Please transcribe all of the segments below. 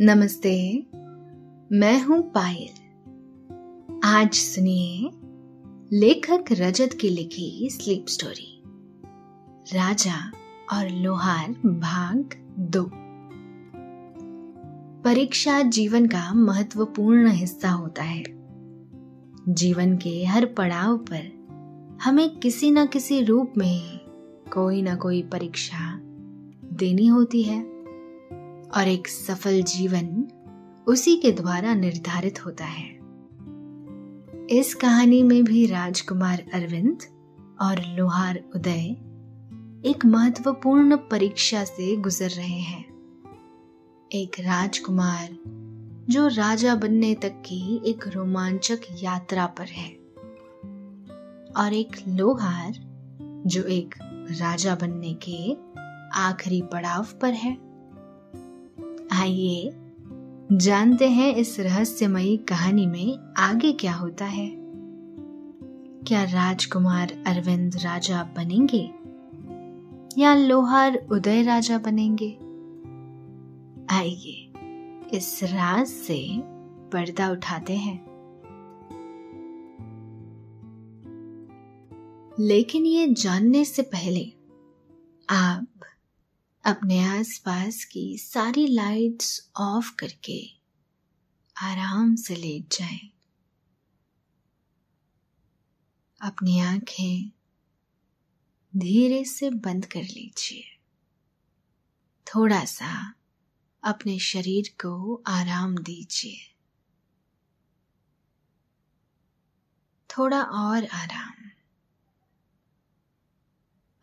नमस्ते, मैं हूँ पायल। आज सुनिए लेखक रजत की लिखी स्लीप स्टोरी राजा और लोहार भाग दो। परीक्षा जीवन का महत्वपूर्ण हिस्सा होता है। जीवन के हर पड़ाव पर हमें किसी न किसी रूप में कोई ना कोई परीक्षा देनी होती है। और एक सफल जीवन उसी के द्वारा निर्धारित होता है। इस कहानी में भी राजकुमार अरविंद और लोहार उदय एक महत्वपूर्ण परीक्षा से गुजर रहे हैं। एक राजकुमार जो राजा बनने तक की एक रोमांचक यात्रा पर है और एक लोहार जो एक राजा बनने के आखिरी पड़ाव पर है। आइए, जानते हैं इस रहस्यमयी कहानी में आगे क्या होता है। क्या राजकुमार अरविंद राजा बनेंगे? या लोहार उदय राजा बनेंगे? आइए, इस राज से पर्दा उठाते हैं। लेकिन ये जानने से पहले आप अपने आसपास की सारी लाइट्स ऑफ़ करके आराम से लेट जाएँ। अपनी आँखें धीरे से बंद कर लीजिए। थोड़ा सा अपने शरीर को आराम दीजिए। थोड़ा और आराम।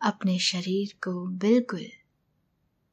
अपने शरीर को बिल्कुल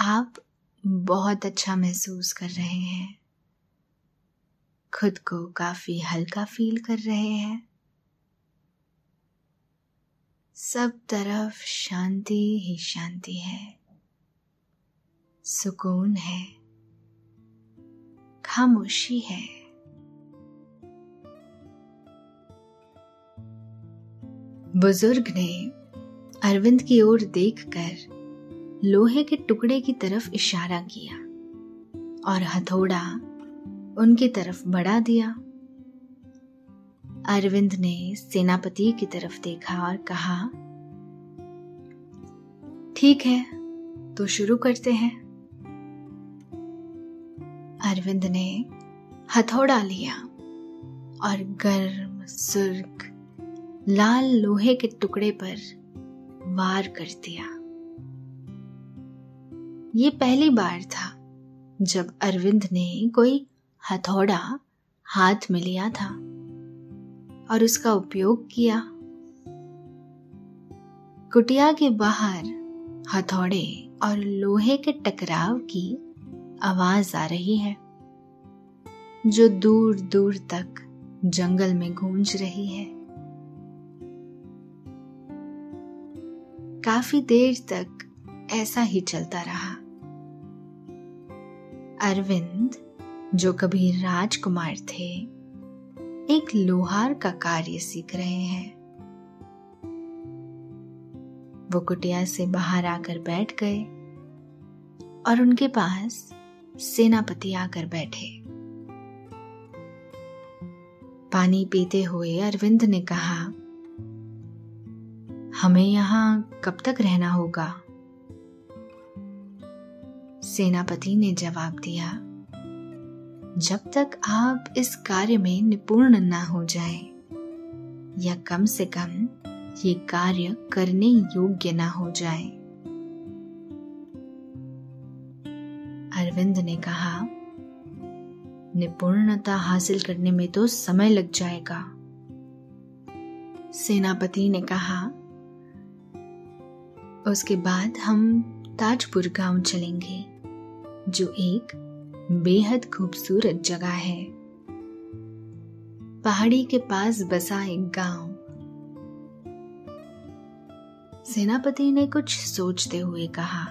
आप बहुत अच्छा महसूस कर रहे हैं। खुद को काफ़ी हल्का फील कर रहे हैं। सब तरफ़ शांति ही शांति है। सुकून है। खामोशी है। बुज़ुर्ग ने अरविंद की ओर देखकर लोहे के टुकड़े की तरफ़ इशारा किया और हथौड़ा उनकी तरफ़ बढ़ा दिया। अरविंद ने सेनापति की तरफ़ देखा और कहा, ठीक है तो शुरू करते हैं। अरविंद ने हथौड़ा लिया और गर्म सुर्ख, लाल लोहे के टुकड़े पर वार कर दिया। ये पहली बार था जब अरविंद ने कोई हथौड़ा हाथ में लिया था और उसका उपयोग किया। कुटिया के बाहर हथौड़े और लोहे के टकराव की आवाज़ आ रही है, जो दूर दूर तक जंगल में गूंज रही है। काफ़ी देर तक ऐसा ही चलता रहा। अरविंद, जो कभी राजकुमार थे, एक लोहार का कार्य सीख रहे हैं। वो कुटिया से बाहर आकर बैठ गए और उनके पास सेनापति आकर बैठे। पानी पीते हुए अरविंद ने कहा, हमें यहाँ कब तक रहना होगा? सेनापति ने जवाब दिया, जब तक आप इस कार्य में निपुण ना हो जाए, या कम से कम ये कार्य करने योग्य ना हो जाए। अरविंद ने कहा, निपुणता हासिल करने में तो समय लग जाएगा। सेनापति ने कहा, उसके बाद हम ताजपुर गाँव चलेंगे। जो एक बेहद खूबसूरत जगह है। पहाड़ी के पास बसा एक गाँव। सेनापति ने कुछ सोचते हुए कहा।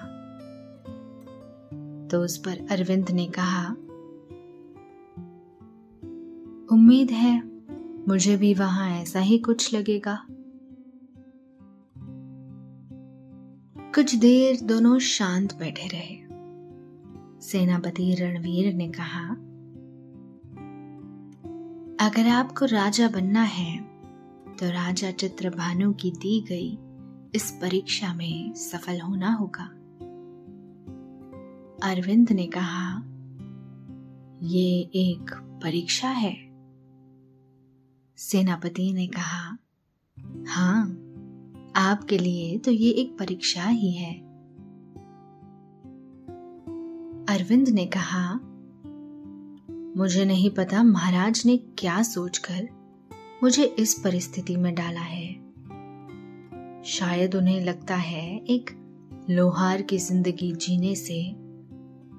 तो उस पर अरविंद ने कहा, उम्मीद है, मुझे भी वहाँ ऐसा ही कुछ लगेगा। कुछ देर दोनों शांत बैठे रहे। सेनापति रणवीर ने कहा, अगर आपको राजा बनना है तो राजा चित्रभानु की दी गई इस परीक्षा में सफल होना होगा। अरविंद ने कहा, ये एक परीक्षा है। सेनापति ने कहा हाँ आपके लिए तो ये एक परीक्षा ही है। अरविंद ने कहा, मुझे नहीं पता महाराज ने क्या सोचकर मुझे इस परिस्थिति में डाला है। शायद उन्हें लगता है एक लोहार की ज़िंदगी जीने से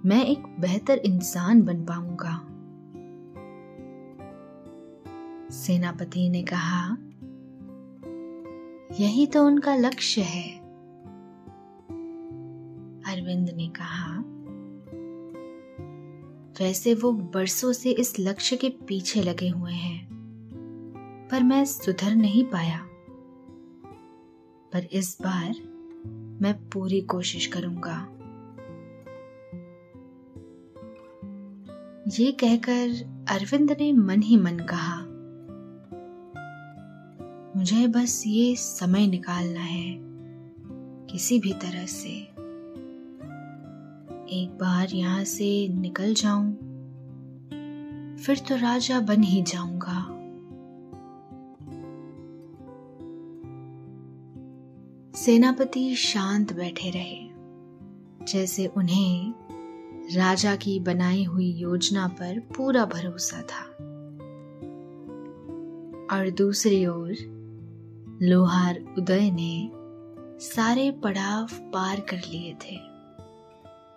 मैं एक बेहतर इंसान बन पाऊँगा। सेनापति ने कहा, यही तो उनका लक्ष्य है। अरविंद ने कहा वैसे वो बरसों से इस लक्ष्य के पीछे लगे हुए हैं। पर मैं सुधर नहीं पाया। पर इस बार मैं पूरी कोशिश करूँगा। ये कहकर अरविंद ने मन ही मन कहा, मुझे बस ये समय निकालना है किसी भी तरह से। एक बार यहाँ से निकल जाऊँ, फिर तो राजा बन ही जाऊँगा। सेनापति शांत बैठे रहे, जैसे उन्हें राजा की बनाई हुई योजना पर पूरा भरोसा था। और दूसरी ओर, लोहार उदय ने सारे पड़ाव पार कर लिए थे।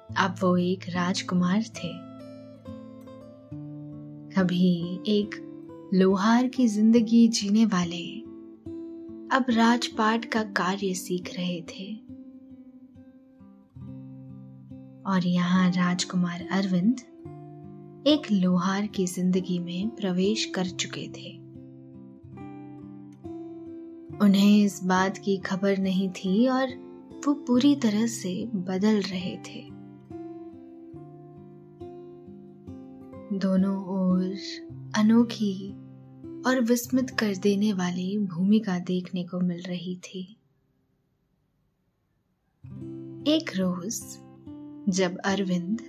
अब वो एक राजकुमार थे। कभी एक लोहार की ज़िंदगी जीने वाले अब राजपाट का कार्य सीख रहे थे। और यहाँ राजकुमार अरविंद एक लोहार की ज़िंदगी में प्रवेश कर चुके थे। उन्हें इस बात की खबर नहीं थी और वो पूरी तरह से बदल रहे थे। दोनों ओर अनोखी और विस्मित कर देने वाली भूमिका देखने को मिल रही थी। एक रोज जब अरविंद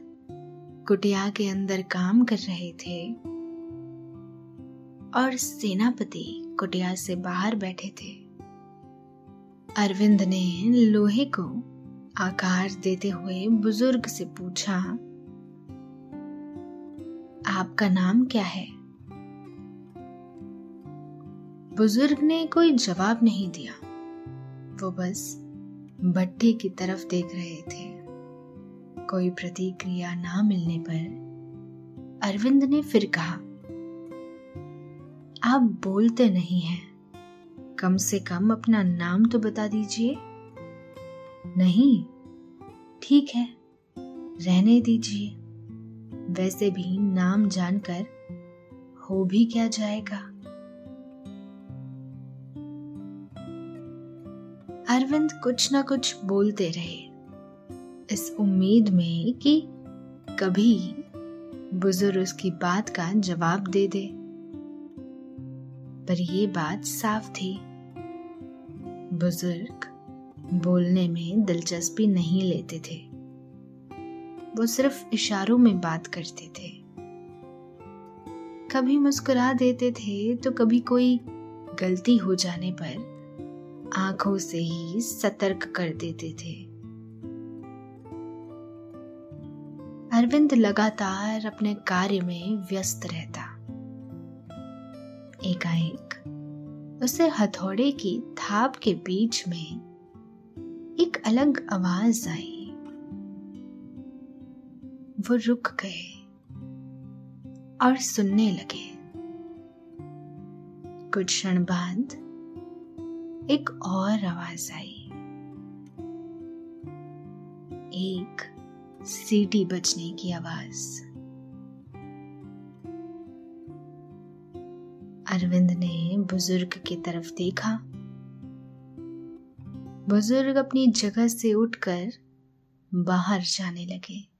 कुटिया के अंदर काम कर रहे थे और सेनापति कुटिया से बाहर बैठे थे, अरविंद ने लोहे को आकार देते हुए बुज़ुर्ग से पूछा आपका नाम क्या है? बुज़ुर्ग ने कोई जवाब नहीं दिया। वो बस भट्टी की तरफ़ देख रहे थे। कोई प्रतिक्रिया ना मिलने पर अरविंद ने फिर कहा, आप बोलते नहीं हैं। कम से कम अपना नाम तो बता दीजिए। नहीं, ठीक है, रहने दीजिए। वैसे भी नाम जानकर हो भी क्या जाएगा? अरविंद कुछ ना कुछ बोलते रहे। इस उम्मीद में कि कभी बुज़ुर्ग उसकी बात का जवाब दे दे। पर ये बात साफ़ थी। बुज़ुर्ग बोलने में दिलचस्पी नहीं लेते थे। वो सिर्फ़ इशारों में बात करते थे। कभी मुस्कुरा देते थे तो कभी कोई गलती हो जाने पर आँखों से ही सतर्क कर देते थे। अरविंद लगातार अपने कार्य में व्यस्त रहता। एकाएक उसे हथौड़े की थाप के बीच में एक अलग आवाज़ आई। वो रुक गए और सुनने लगे। कुछ क्षण बाद एक और आवाज़ आई। एक सीटी बजने की आवाज़। अरविंद ने बुज़ुर्ग की तरफ़ देखा। बुज़ुर्ग अपनी जगह से उठकर बाहर जाने लगे।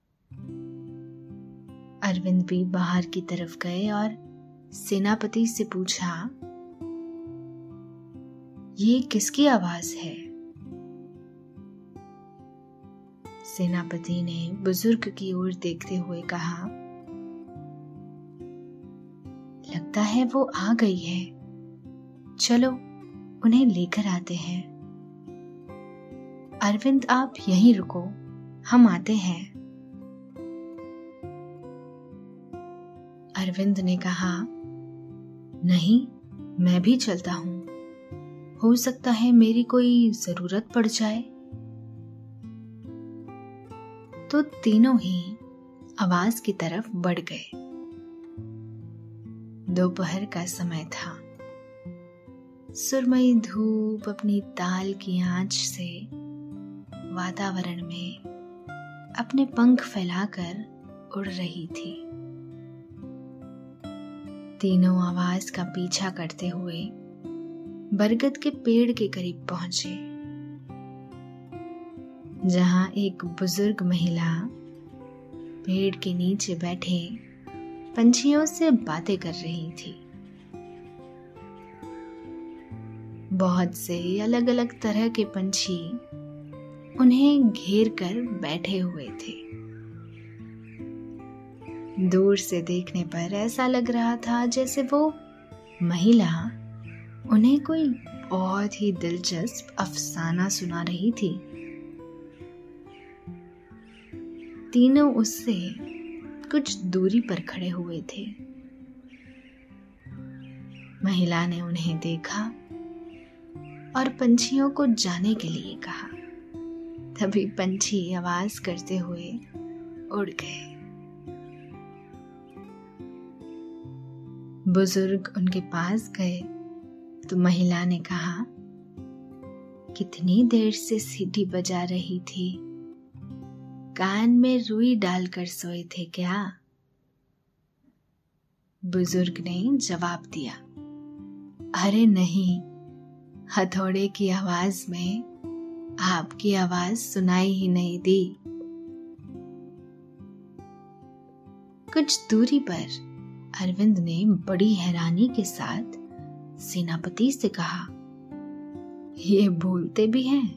अरविंद भी बाहर की तरफ़ गए और सेनापति से पूछा, ये किसकी आवाज़ है? सेनापति ने बुज़ुर्ग की ओर देखते हुए कहा, लगता है वो आ गई है। चलो, उन्हें लेकर आते हैं। अरविंद, आप यहीं रुको, हम आते हैं। अरविंद ने कहा, नहीं, मैं भी चलता हूँ। हो सकता है मेरी कोई ज़रूरत पड़ जाए। तो तीनों ही आवाज़ की तरफ़ बढ़ गए। दोपहर का समय था। सुरमई धूप अपनी ताल की आँच से वातावरण में अपने पंख फैलाकर उड़ रही थी। तीनों आवाज़ का पीछा करते हुए बरगद के पेड़ के करीब पहुँचे। जहाँ एक बुज़ुर्ग महिला पेड़ के नीचे बैठे पंछियों से बातें कर रही थी। बहुत से अलग अलग तरह के पंछी उन्हें घेर कर बैठे हुए थे। दूर से देखने पर ऐसा लग रहा था जैसे वो महिला उन्हें कोई बहुत ही दिलचस्प अफसाना सुना रही थी। तीनों उससे कुछ दूरी पर खड़े हुए थे। महिला ने उन्हें देखा और पंछियों को जाने के लिए कहा। तभी पंछी आवाज़ करते हुए उड़ गए। बुज़ुर्ग उनके पास गए तो महिला ने कहा, कितनी देर से सीटी बजा रही थी। कान में रुई डालकर सोए थे क्या? बुज़ुर्ग ने जवाब दिया, अरे नहीं, हथौड़े की आवाज़ में आपकी आवाज़ सुनाई ही नहीं दी। कुछ दूरी पर अरविंद ने बड़ी हैरानी के साथ सेनापति से कहा, ये बोलते भी हैं?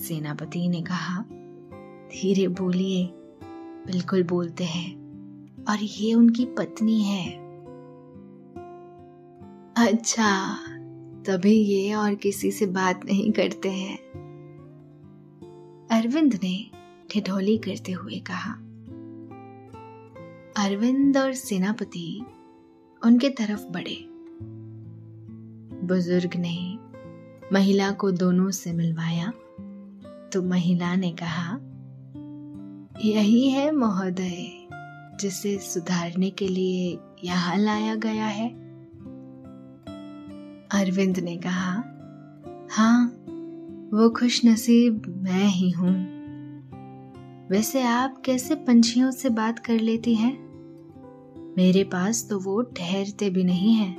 सेनापति ने कहा, धीरे बोलिए, बिल्कुल बोलते हैं, और ये उनकी पत्नी है। अच्छा तभी ये और किसी से बात नहीं करते हैं? अरविंद ने ठिठोली करते हुए कहा अरविंद और सेनापति उनके तरफ़ बढ़े। बुज़ुर्ग ने महिला को दोनों से मिलवाया तो महिला ने कहा, यही है महोदय, जिसे सुधारने के लिए यहाँ लाया गया है। अरविंद ने कहा हाँ वो खुश नसीब मैं ही हूँ। वैसे आप कैसे पंछियों से बात कर लेती हैं? मेरे पास तो वो ठहरते भी नहीं है।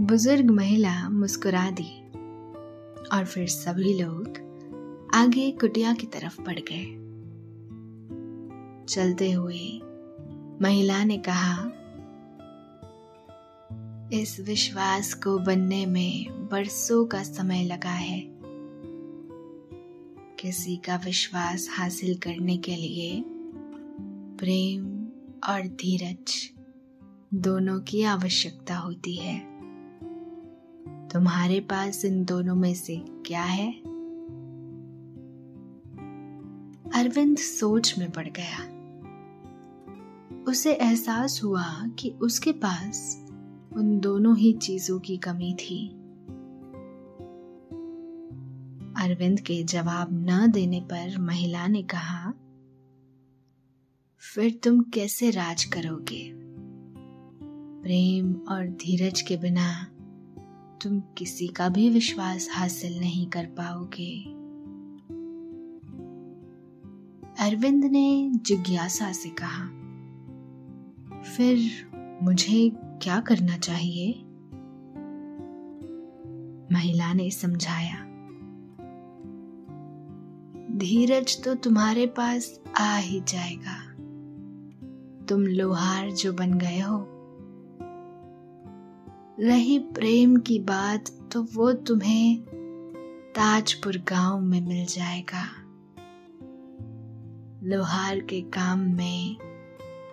बुज़ुर्ग महिला मुस्कुरा दी और फिर सभी लोग आगे कुटिया की तरफ़ बढ़ गए। चलते हुए महिला ने कहा, इस विश्वास को बनने में बरसों का समय लगा है। किसी का विश्वास हासिल करने के लिए प्रेम और धीरज दोनों की आवश्यकता होती है। तुम्हारे पास इन दोनों में से क्या है? अरविंद सोच में पड़ गया। उसे एहसास हुआ कि उसके पास उन दोनों ही चीज़ों की कमी थी। अरविंद के जवाब न देने पर महिला ने कहा, फिर तुम कैसे राज करोगे? प्रेम और धीरज के बिना तुम किसी का भी विश्वास हासिल नहीं कर पाओगे अरविंद ने जिज्ञासा से कहा, फिर मुझे क्या करना चाहिए महिला ने समझाया धीरज तो तुम्हारे पास आ ही जाएगा। तुम लोहार जो बन गए हो। रही प्रेम की बात तो वो तुम्हें ताजपुर गाँव में मिल जाएगा। लोहार के काम में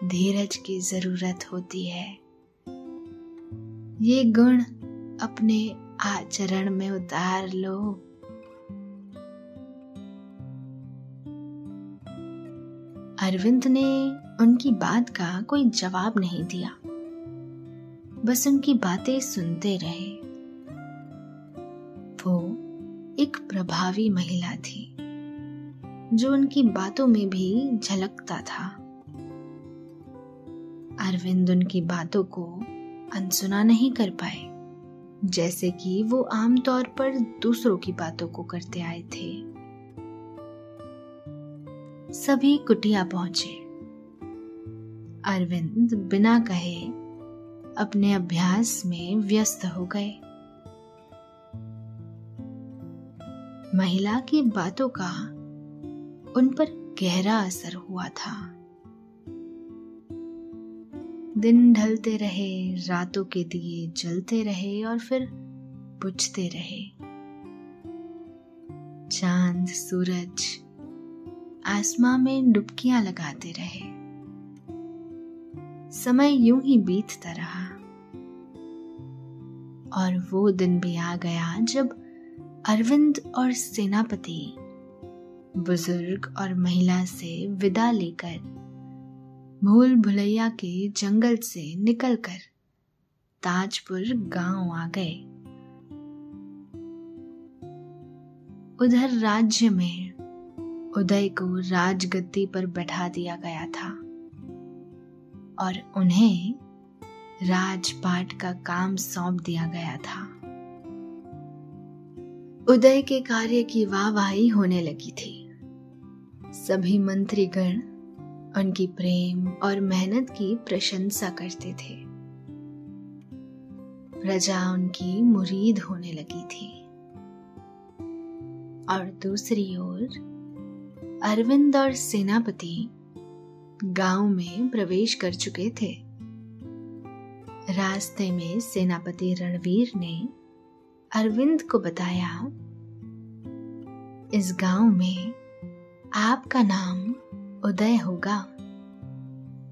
धीरज की ज़रूरत होती है। ये गुण अपने आचरण में उतार लो। अरविंद ने उनकी बात का कोई जवाब नहीं दिया। बस उनकी बातें सुनते रहे। वो एक प्रभावी महिला थी, जो उनकी बातों में भी झलकता था। अरविंद उनकी बातों को अनसुना नहीं कर पाए, जैसे कि वो आमतौर पर दूसरों की बातों को करते आए थे। सभी कुटिया पहुँचे। अरविंद बिना कहे अपने अभ्यास में व्यस्त हो गए। महिला की बातों का उन पर गहरा असर हुआ था। दिन ढलते रहे, रातों के दिए जलते रहे और फिर बुझते रहे। चाँद, सूरज आसमां में डुबकियाँ लगाते रहे। समय यूँ ही बीतता रहा। और वो दिन भी आ गया जब अरविंद और सेनापति बुज़ुर्ग और महिला से विदा लेकर भूल भुलैया के जंगल से निकलकर ताजपुर गाँव आ गए। उधर राज्य में उदय को राजगद्दी पर बैठा दिया गया था और उन्हें राजपाट का काम सौंप दिया गया था। उदय के कार्य की वाहवाही होने लगी थी। सभी मंत्रीगण उनकी प्रेम और मेहनत की प्रशंसा करते थे। प्रजा उनकी मुरीद होने लगी थी। और दूसरी ओर अरविंद और सेनापति गाँव में प्रवेश कर चुके थे। रास्ते में सेनापति रणवीर ने अरविंद को बताया, इस गाँव में आपका नाम उदय होगा।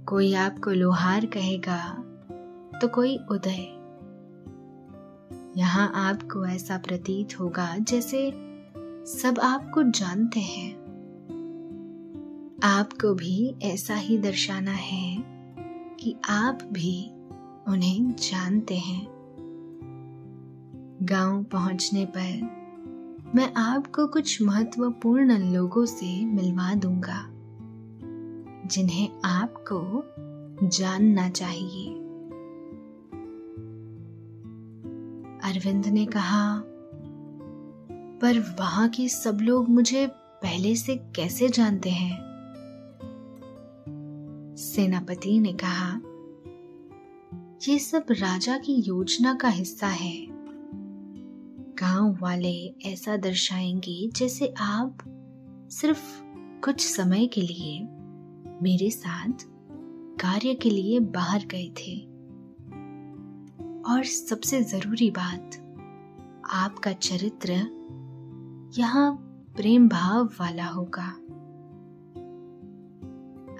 कोई आपको लोहार कहेगा तो कोई उदय। यहाँ आपको ऐसा प्रतीत होगा जैसे सब आपको जानते हैं। आपको भी ऐसा ही दर्शाना है कि आप भी उन्हें जानते हैं। गाँव पहुँचने पर मैं आपको कुछ महत्वपूर्ण लोगों से मिलवा दूँगा, जिन्हें आपको जानना चाहिए। अरविंद ने कहा, पर वहाँ के सब लोग मुझे पहले से कैसे जानते हैं? सेनापति ने कहा, ये सब राजा की योजना का हिस्सा है। गाँव वाले ऐसा दर्शाएँगे जैसे आप सिर्फ़ कुछ समय के लिए मेरे साथ कार्य के लिए बाहर गए थे। और सबसे ज़रूरी बात, आपका चरित्र यहाँ प्रेम भाव वाला होगा।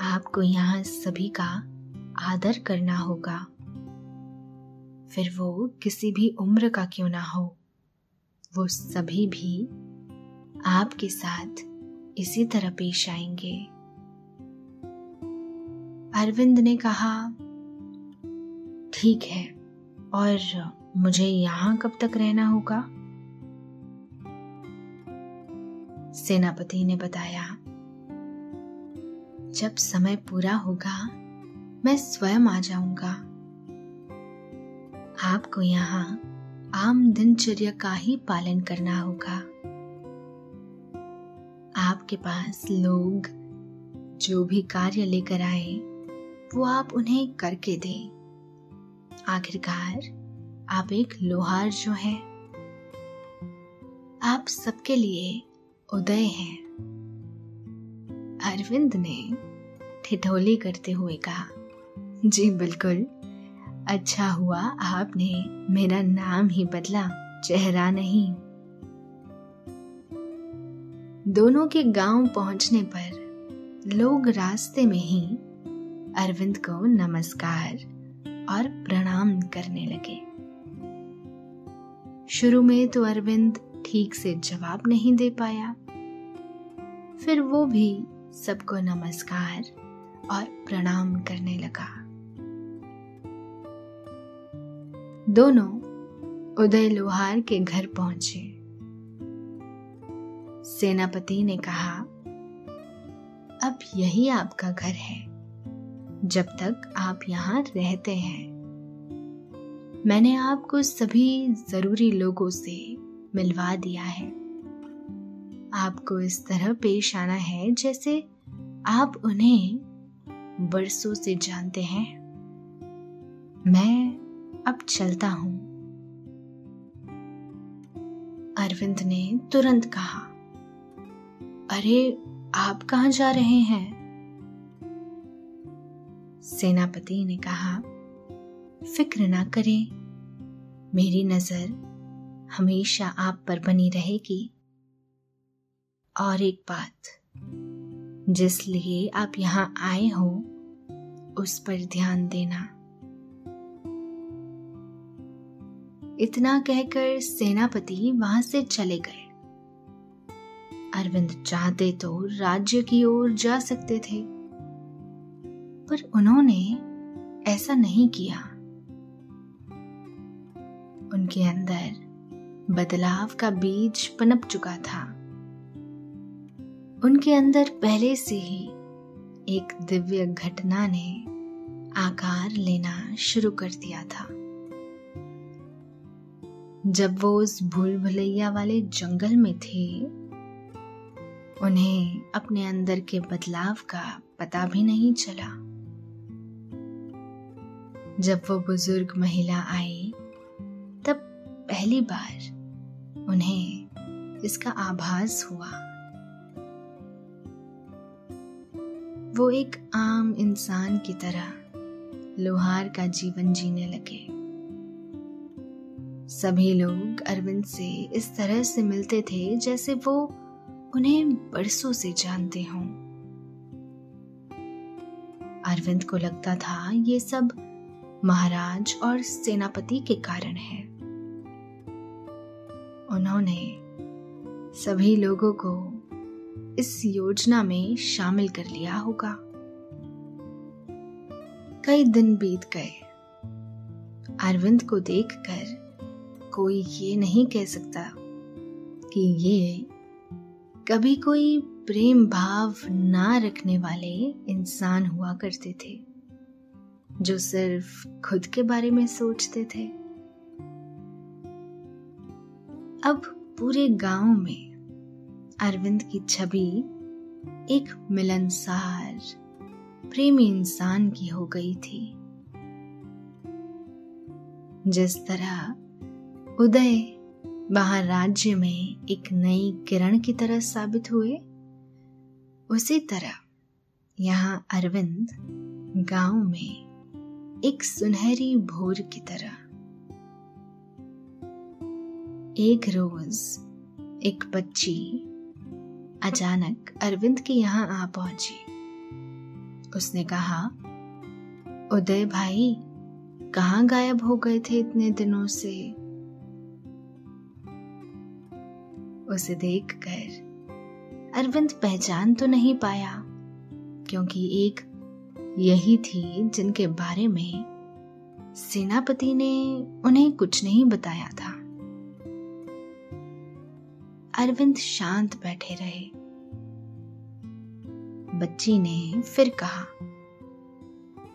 आपको यहाँ सभी का आदर करना होगा। फिर वो किसी भी उम्र का क्यों ना हो, वो सभी भी आपके साथ इसी तरह पेश आएँगे। अरविंद ने कहा, ठीक है, और मुझे यहाँ कब तक रहना होगा? सेनापति ने बताया जब समय पूरा होगा, मैं स्वयं आ जाऊँगा। आपको यहाँ आम दिनचर्या का ही पालन करना होगा। आपके पास लोग जो भी कार्य लेकर आए, वो आप उन्हें करके दें। आखिरकार, आप एक लोहार जो है। आप सबके लिए उदय हैं। अरविंद ने ठिठोली करते हुए कहा, जी बिल्कुल। अच्छा हुआ आपने मेरा नाम ही बदला, चेहरा नहीं। दोनों के गाँव पहुँचने पर लोग रास्ते में ही अरविंद को नमस्कार और प्रणाम करने लगे। शुरू में तो अरविंद ठीक से जवाब नहीं दे पाया। फिर वो भी सबको नमस्कार और प्रणाम करने लगा। दोनों उदय लोहार के घर पहुँचे। सेनापति ने कहा, अब यही आपका घर है, जब तक आप यहाँ रहते हैं। मैंने आपको सभी ज़रूरी लोगों से मिलवा दिया है। आपको इस तरह पेश आना है जैसे आप उन्हें बरसों से जानते हैं। मैं अब चलता हूँ। अरविंद ने तुरंत कहा, अरे, आप कहाँ जा रहे हैं? सेनापति ने कहा, फ़िक्र ना करें। मेरी नज़र हमेशा आप पर बनी रहेगी। और एक बात। जिस लिए आप यहाँ आए हो, उस पर ध्यान देना। इतना कहकर सेनापति वहाँ से चले गए। अरविंद चाहते तो राज्य की ओर जा सकते थे, पर उन्होंने ऐसा नहीं किया। उनके अंदर बदलाव का बीज पनप चुका था। उनके अंदर पहले से ही एक दिव्य घटना ने आकार लेना शुरू कर दिया था। जब वो उस भूल भुलैया वाले जंगल में थे, उन्हें अपने अंदर के बदलाव का पता भी नहीं चला। जब वो बुज़ुर्ग महिला आई, तब पहली बार उन्हें इसका आभास हुआ। वो एक आम इंसान की तरह लोहार का जीवन जीने लगे। सभी लोग अरविंद से इस तरह से मिलते थे जैसे वो उन्हें बरसों से जानते हों। अरविंद को लगता था ये सब महाराज और सेनापति के कारण है। उन्होंने सभी लोगों को इस योजना में शामिल कर लिया होगा। कई दिन बीत गए। अरविंद को देखकर कोई ये नहीं कह सकता कि ये कभी कोई प्रेम भाव ना रखने वाले इंसान हुआ करते थे, जो सिर्फ़ खुद के बारे में सोचते थे। अब पूरे गाँव में अरविंद की छवि एक मिलनसार, प्रेमी इंसान की हो गई थी। जिस तरह उदय वहाँ राज्य में एक नई किरण की तरह साबित हुए, उसी तरह यहाँ अरविंद गाँव में एक सुनहरी भोर की तरह। एक रोज एक बच्ची अचानक अरविंद के यहाँ आ पहुँची। उसने कहा, उदय भाई, कहाँ गायब हो गए थे इतने दिनों से? उसे देखकर अरविंद पहचान तो नहीं पाया, क्योंकि एक यही थी जिनके बारे में सेनापति ने उन्हें कुछ नहीं बताया था। अरविंद शांत बैठे रहे। बच्ची ने फिर कहा,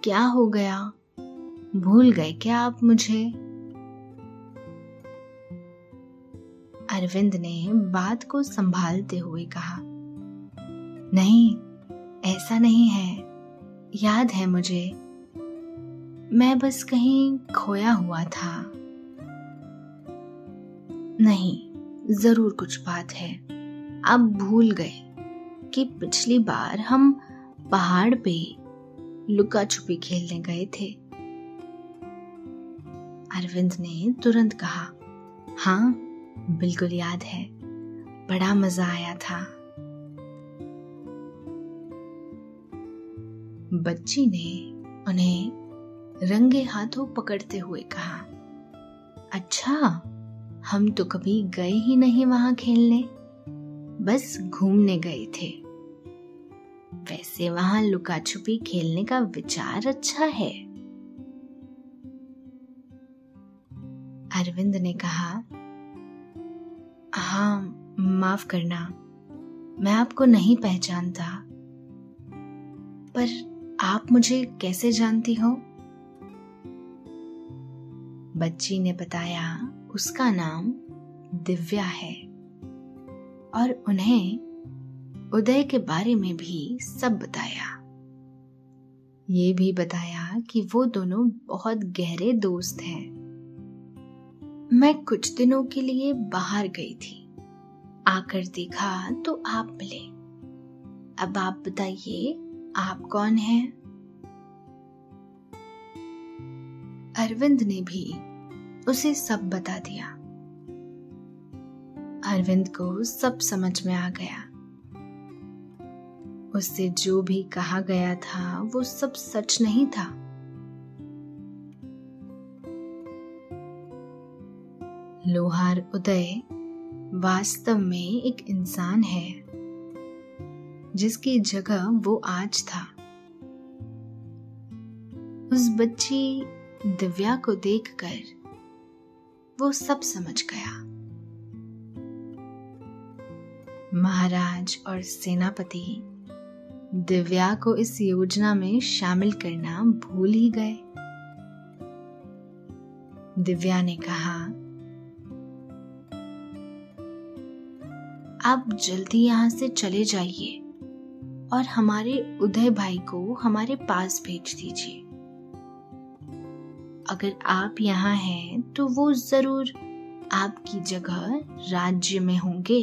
क्या हो गया? भूल गए क्या आप मुझे? अरविंद ने बात को संभालते हुए कहा, नहीं, ऐसा नहीं है। याद है मुझे। मैं बस कहीं खोया हुआ था। नहीं ज़रूर कुछ बात है। आप भूल गए कि पिछली बार हम पहाड़ पे लुका छुपी खेलने गए थे। अरविंद ने तुरंत कहा हाँ बिल्कुल याद है। बड़ा मज़ा आया था। बच्ची ने उन्हें रंगे हाथों पकड़ते हुए कहा अच्छा हम तो कभी गए ही नहीं वहाँ खेलने। बस घूमने गए थे। वैसे वहाँ लुका छुपी खेलने का विचार अच्छा है। अरविंद ने कहा हाँ माफ़ करना, मैं आपको नहीं पहचानता। पर आप मुझे कैसे जानती हो? बच्ची ने बताया उसका नाम दिव्या है। और उन्हें उदय के बारे में भी सब बताया। ये भी बताया कि वो दोनों बहुत गहरे दोस्त हैं। मैं कुछ दिनों के लिए बाहर गई थी। आकर देखा तो आप मिले। अब आप बताइए, आप कौन हैं? अरविंद ने भी उसे सब बता दिया। अरविंद को सब समझ में आ गया। उससे जो भी कहा गया था, वो सब सच नहीं था। लोहार उदय वास्तव में एक इंसान है, जिसकी जगह वो आज था। उस बच्ची दिव्या को देखकर वो सब समझ गया। महाराज और सेनापति दिव्या को इस योजना में शामिल करना भूल ही गए। दिव्या ने कहा, आप जल्दी यहाँ से चले जाइए और हमारे उदय भाई को हमारे पास भेज दीजिए। अगर आप यहाँ हैं तो वो ज़रूर आपकी जगह राज्य में होंगे।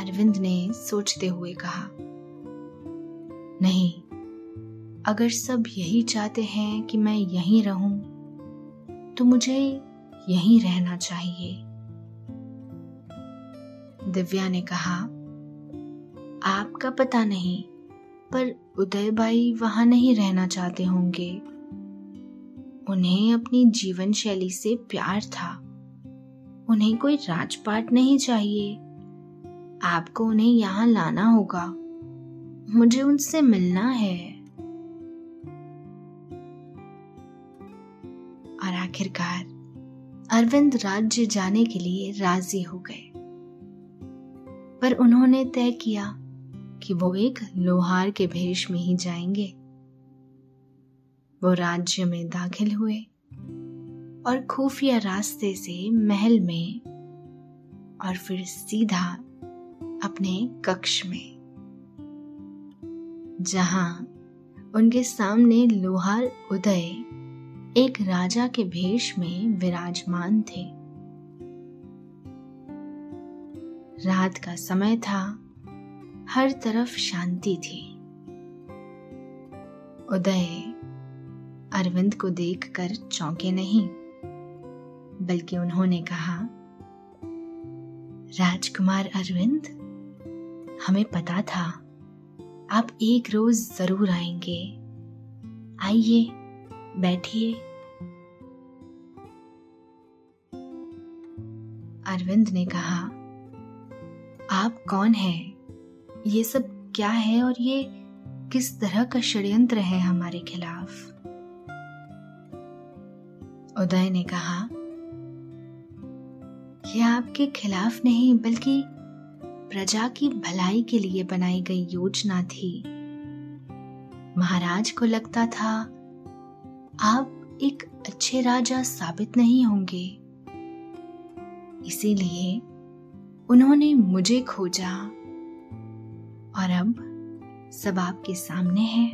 अरविंद ने सोचते हुए कहा, नहीं, अगर सब यही चाहते हैं कि मैं यहीं रहूँ तो मुझे यहीं रहना चाहिए। दिव्या ने कहा, आपका पता नहीं पर उदय भाई वहाँ नहीं रहना चाहते होंगे। उन्हें अपनी जीवन शैली से प्यार था। उन्हें कोई राजपाट नहीं चाहिए। आपको उन्हें यहाँ लाना होगा। मुझे उनसे मिलना है। और आखिरकार अरविंद राज्य जाने के लिए राज़ी हो गए। पर उन्होंने तय किया कि वो एक लोहार के भेष में ही जाएँगे। वो राज्य में दाखिल हुए और खुफिया रास्ते से महल में और फिर सीधा अपने कक्ष में, जहाँ उनके सामने लोहार उदय एक राजा के भेष में विराजमान थे। रात का समय था हर तरफ़ शांति थी। उदय अरविंद को देखकर चौंके नहीं, बल्कि उन्होंने कहा, राजकुमार अरविंद, हमें पता था, आप एक रोज ज़रूर आएँगे। आइए, बैठिए। अरविंद ने कहा, आप कौन हैं? ये सब क्या है और ये किस तरह का षड्यंत्र है हमारे खिलाफ? उदय ने कहा यह आपके खिलाफ नहीं, बल्कि प्रजा की भलाई के लिए बनाई गई योजना थी। महाराज को लगता था, आप एक अच्छे राजा साबित नहीं होंगे। इसीलिए उन्होंने मुझे खोजा। और अब सब आपके सामने है।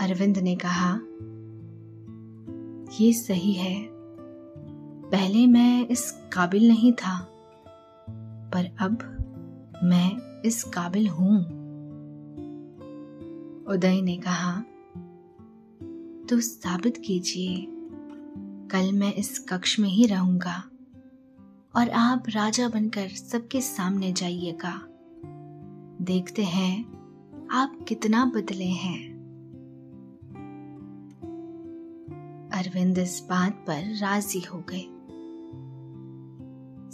अरविंद ने कहा, ये सही है। पहले मैं इस काबिल नहीं था, पर अब मैं इस काबिल हूँ। उदय ने कहा तो साबित कीजिए, कल मैं इस कक्ष में ही रहूँगा और आप राजा बनकर सबके सामने जाइएगा। देखते हैं आप कितना बदले हैं। अरविंद इस बात पर राज़ी हो गए।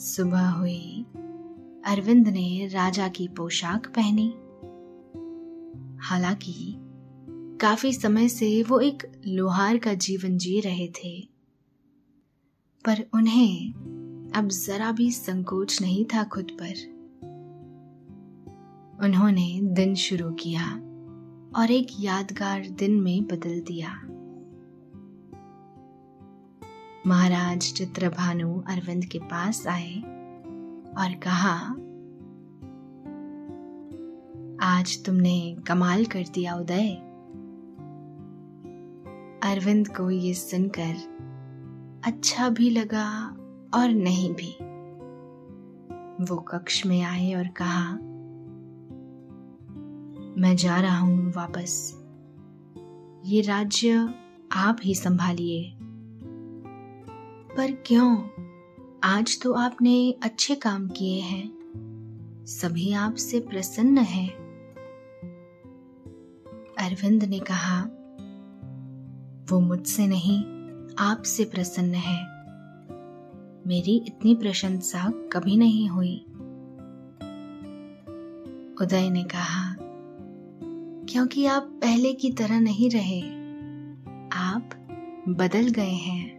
सुबह हुई। अरविंद ने राजा की पोशाक पहनी। हालाँकि, काफ़ी समय से वो एक लोहार का जीवन जी रहे थे। पर उन्हें अब जरा भी संकोच नहीं था खुद पर। उन्होंने दिन शुरू किया और एक यादगार दिन में बदल दिया। महाराज चित्रभानु अरविंद के पास आए और कहा, आज तुमने कमाल कर दिया उदय। अरविंद को ये सुनकर अच्छा भी लगा और नहीं भी। वो कक्ष में आए और कहा मैं जा रहा हूँ वापस। ये राज्य आप ही संभालिए। पर क्यों? आज तो आपने अच्छे काम किए हैं। सभी आपसे प्रसन्न हैं। अरविंद ने कहा, वो मुझसे नहीं, आपसे प्रसन्न है। मेरी इतनी प्रशंसा कभी नहीं हुई। उदय ने कहा क्योंकि आप पहले की तरह नहीं रहे। आप बदल गए हैं।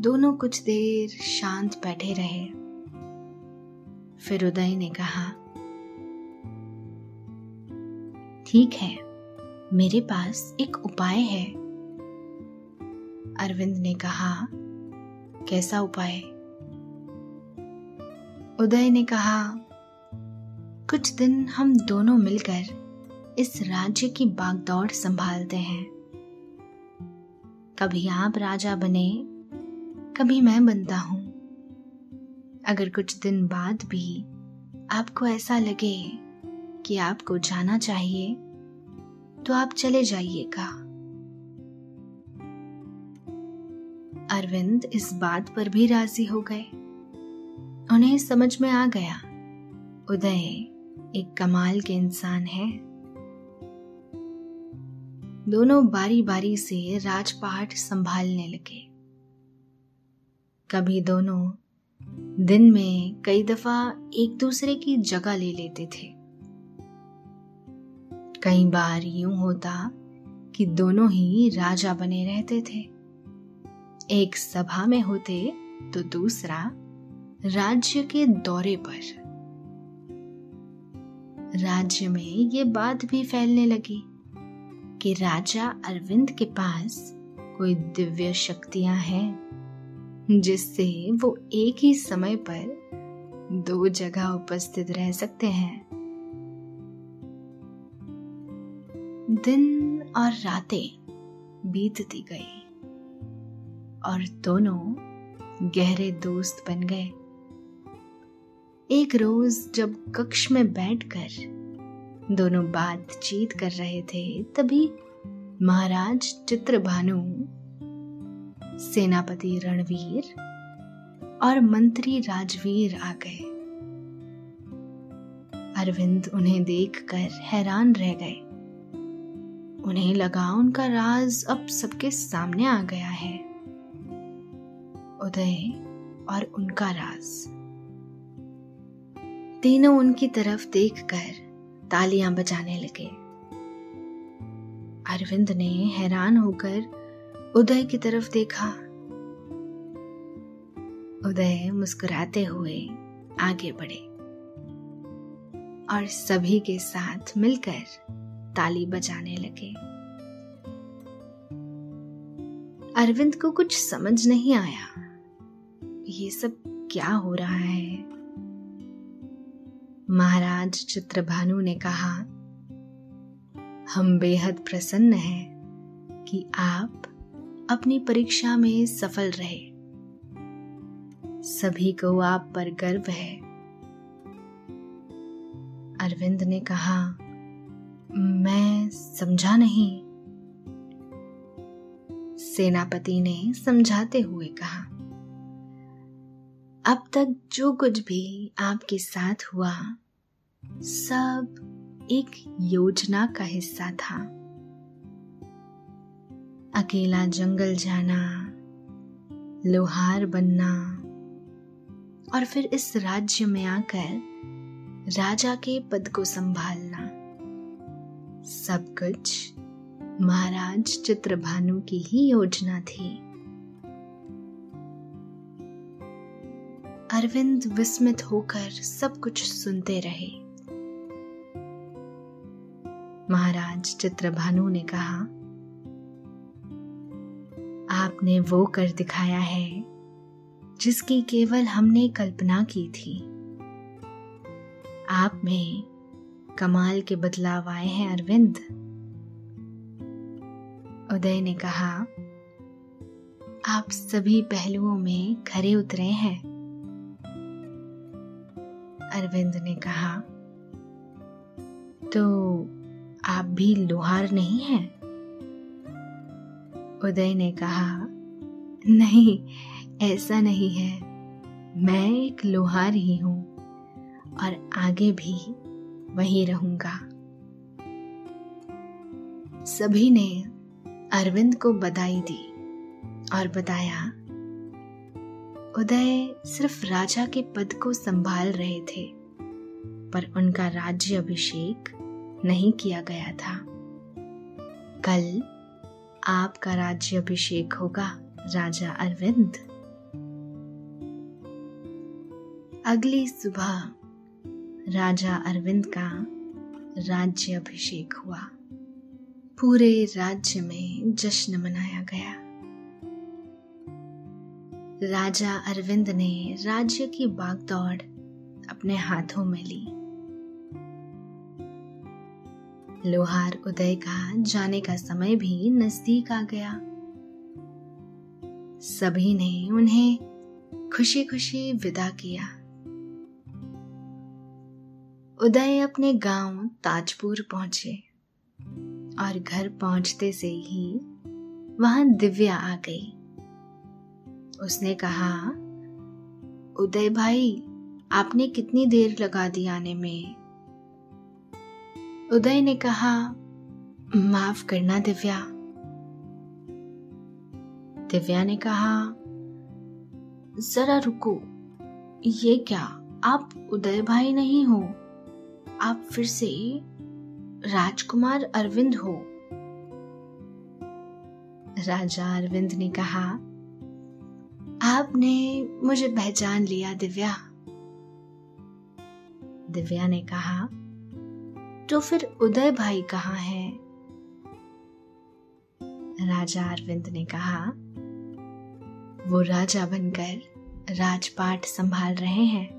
दोनों कुछ देर शांत बैठे रहे। फिर उदय ने कहा, ठीक है, मेरे पास एक उपाय है। अरविंद ने कहा, कैसा उपाय? उदय ने कहा कुछ दिन हम दोनों मिलकर इस राज्य की बागदौड़ संभालते हैं। कभी आप राजा बने, कभी मैं बनता हूँ। अगर कुछ दिन बाद भी आपको ऐसा लगे कि आपको जाना चाहिए तो आप चले जाइएगा। अरविंद इस बात पर भी राज़ी हो गए। उन्हें समझ में आ गया। उदय एक कमाल के इंसान है। दोनों बारी बारी से राजपाट संभालने लगे। कभी दोनों दिन में कई दफ़ा एक दूसरे की जगह ले लेते थे। कई बार यूँ होता कि दोनों ही राजा बने रहते थे। एक सभा में होते तो दूसरा राज्य के दौरे पर। राज्य में ये बात भी फैलने लगी कि राजा अरविंद के पास कोई दिव्य शक्तियाँ हैं, जिससे वो एक ही समय पर दो जगह उपस्थित रह सकते हैं। दिन और रातें बीतती गई और दोनों गहरे दोस्त बन गए। एक रोज जब कक्ष में बैठकर दोनों बातचीत कर रहे थे, तभी महाराज चित्रभानु, सेनापति रणवीर और मंत्री राजवीर आ गए। अरविंद उन्हें देखकर हैरान रह गए। उन्हें लगा उनका राज अब सबके सामने आ गया है। उदय और उनका राज। तीनों उनकी तरफ़ देखकर तालियाँ बजाने लगे। अरविंद ने हैरान होकर उदय की तरफ़ देखा। उदय मुस्कुराते हुए आगे बढ़े और सभी के साथ मिलकर ताली बजाने लगे। अरविंद को कुछ समझ नहीं आया, ये सब क्या हो रहा है? महाराज चित्रभानु ने कहा, हम बेहद प्रसन्न हैं कि आप अपनी परीक्षा में सफल रहे। सभी को आप पर गर्व है। अरविंद ने कहा, मैं समझा नहीं। सेनापति ने समझाते हुए कहा, अब तक जो कुछ भी आपके साथ हुआ सब एक योजना का हिस्सा था। अकेला जंगल जाना, लोहार बनना और फिर इस राज्य में आकर राजा के पद को संभालना। सब कुछ महाराज चित्रभानु की ही योजना थी। अरविंद विस्मित होकर सब कुछ सुनते रहे। महाराज चित्रभानु ने कहा, आपने वो कर दिखाया है, जिसकी केवल हमने कल्पना की थी। आप में कमाल के बदलाव आए हैं, अरविंद। उदय ने कहा, आप सभी पहलुओं में खरे उतरे हैं। अरविंद ने कहा तो आप भी लोहार नहीं हैं? उदय ने कहा, नहीं, ऐसा नहीं है। मैं एक लोहार ही हूँ और आगे भी वही रहूँगा। सभी ने अरविंद को बधाई दी और बताया, उदय सिर्फ़ राजा के पद को संभाल रहे थे, पर उनका राज्य अभिषेक नहीं किया गया था। कल आपका राज्य अभिषेक होगा, राजा अरविंद। अगली सुबह राजा अरविंद का राज्य अभिषेक हुआ। पूरे राज्य में जश्न मनाया गया। राजा अरविंद ने राज्य की बागदौड़ अपने हाथों में ली। लोहार उदय का जाने का समय भी नज़दीक आ गया। सभी ने उन्हें खुशी खुशी विदा किया। उदय अपने गाँव ताजपुर पहुँचे और घर पहुँचते से ही वहाँ दिव्या आ गई। उसने कहा, उदय भाई, आपने कितनी देर लगा दी आने में? उदय ने कहा, माफ़ करना दिव्या। दिव्या ने कहा, जरा रुको, ये क्या, आप उदय भाई नहीं हो? आप फिर से राजकुमार अरविंद हो? राजा अरविंद ने कहा, आपने मुझे पहचान लिया दिव्या। दिव्या ने कहा तो फिर उदय भाई कहाँ है? राजा अरविंद ने कहा, वो राजा बनकर राजपाट संभाल रहे हैं।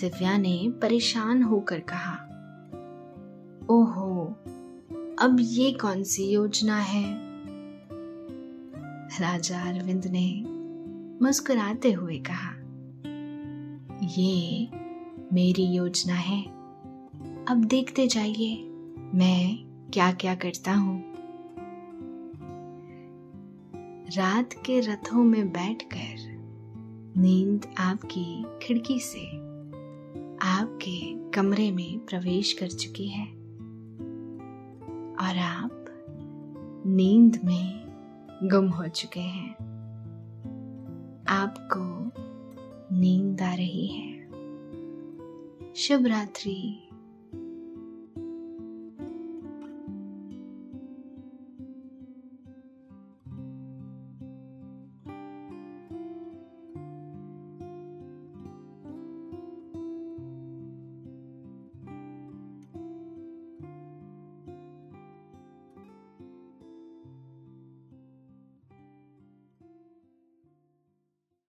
दिव्या ने परेशान होकर कहा, ओहो, अब ये कौन सी योजना है? राजा अरविंद ने मुस्कुराते हुए कहा, ये मेरी योजना है। अब देखते जाइए मैं क्या क्या करता हूँ। रात के रथों में बैठकर नींद आपकी खिड़की से आपके कमरे में प्रवेश कर चुकी है। और आप नींद में गुम हो चुके हैं। आपको नींद आ रही है। शुभ रात्रि।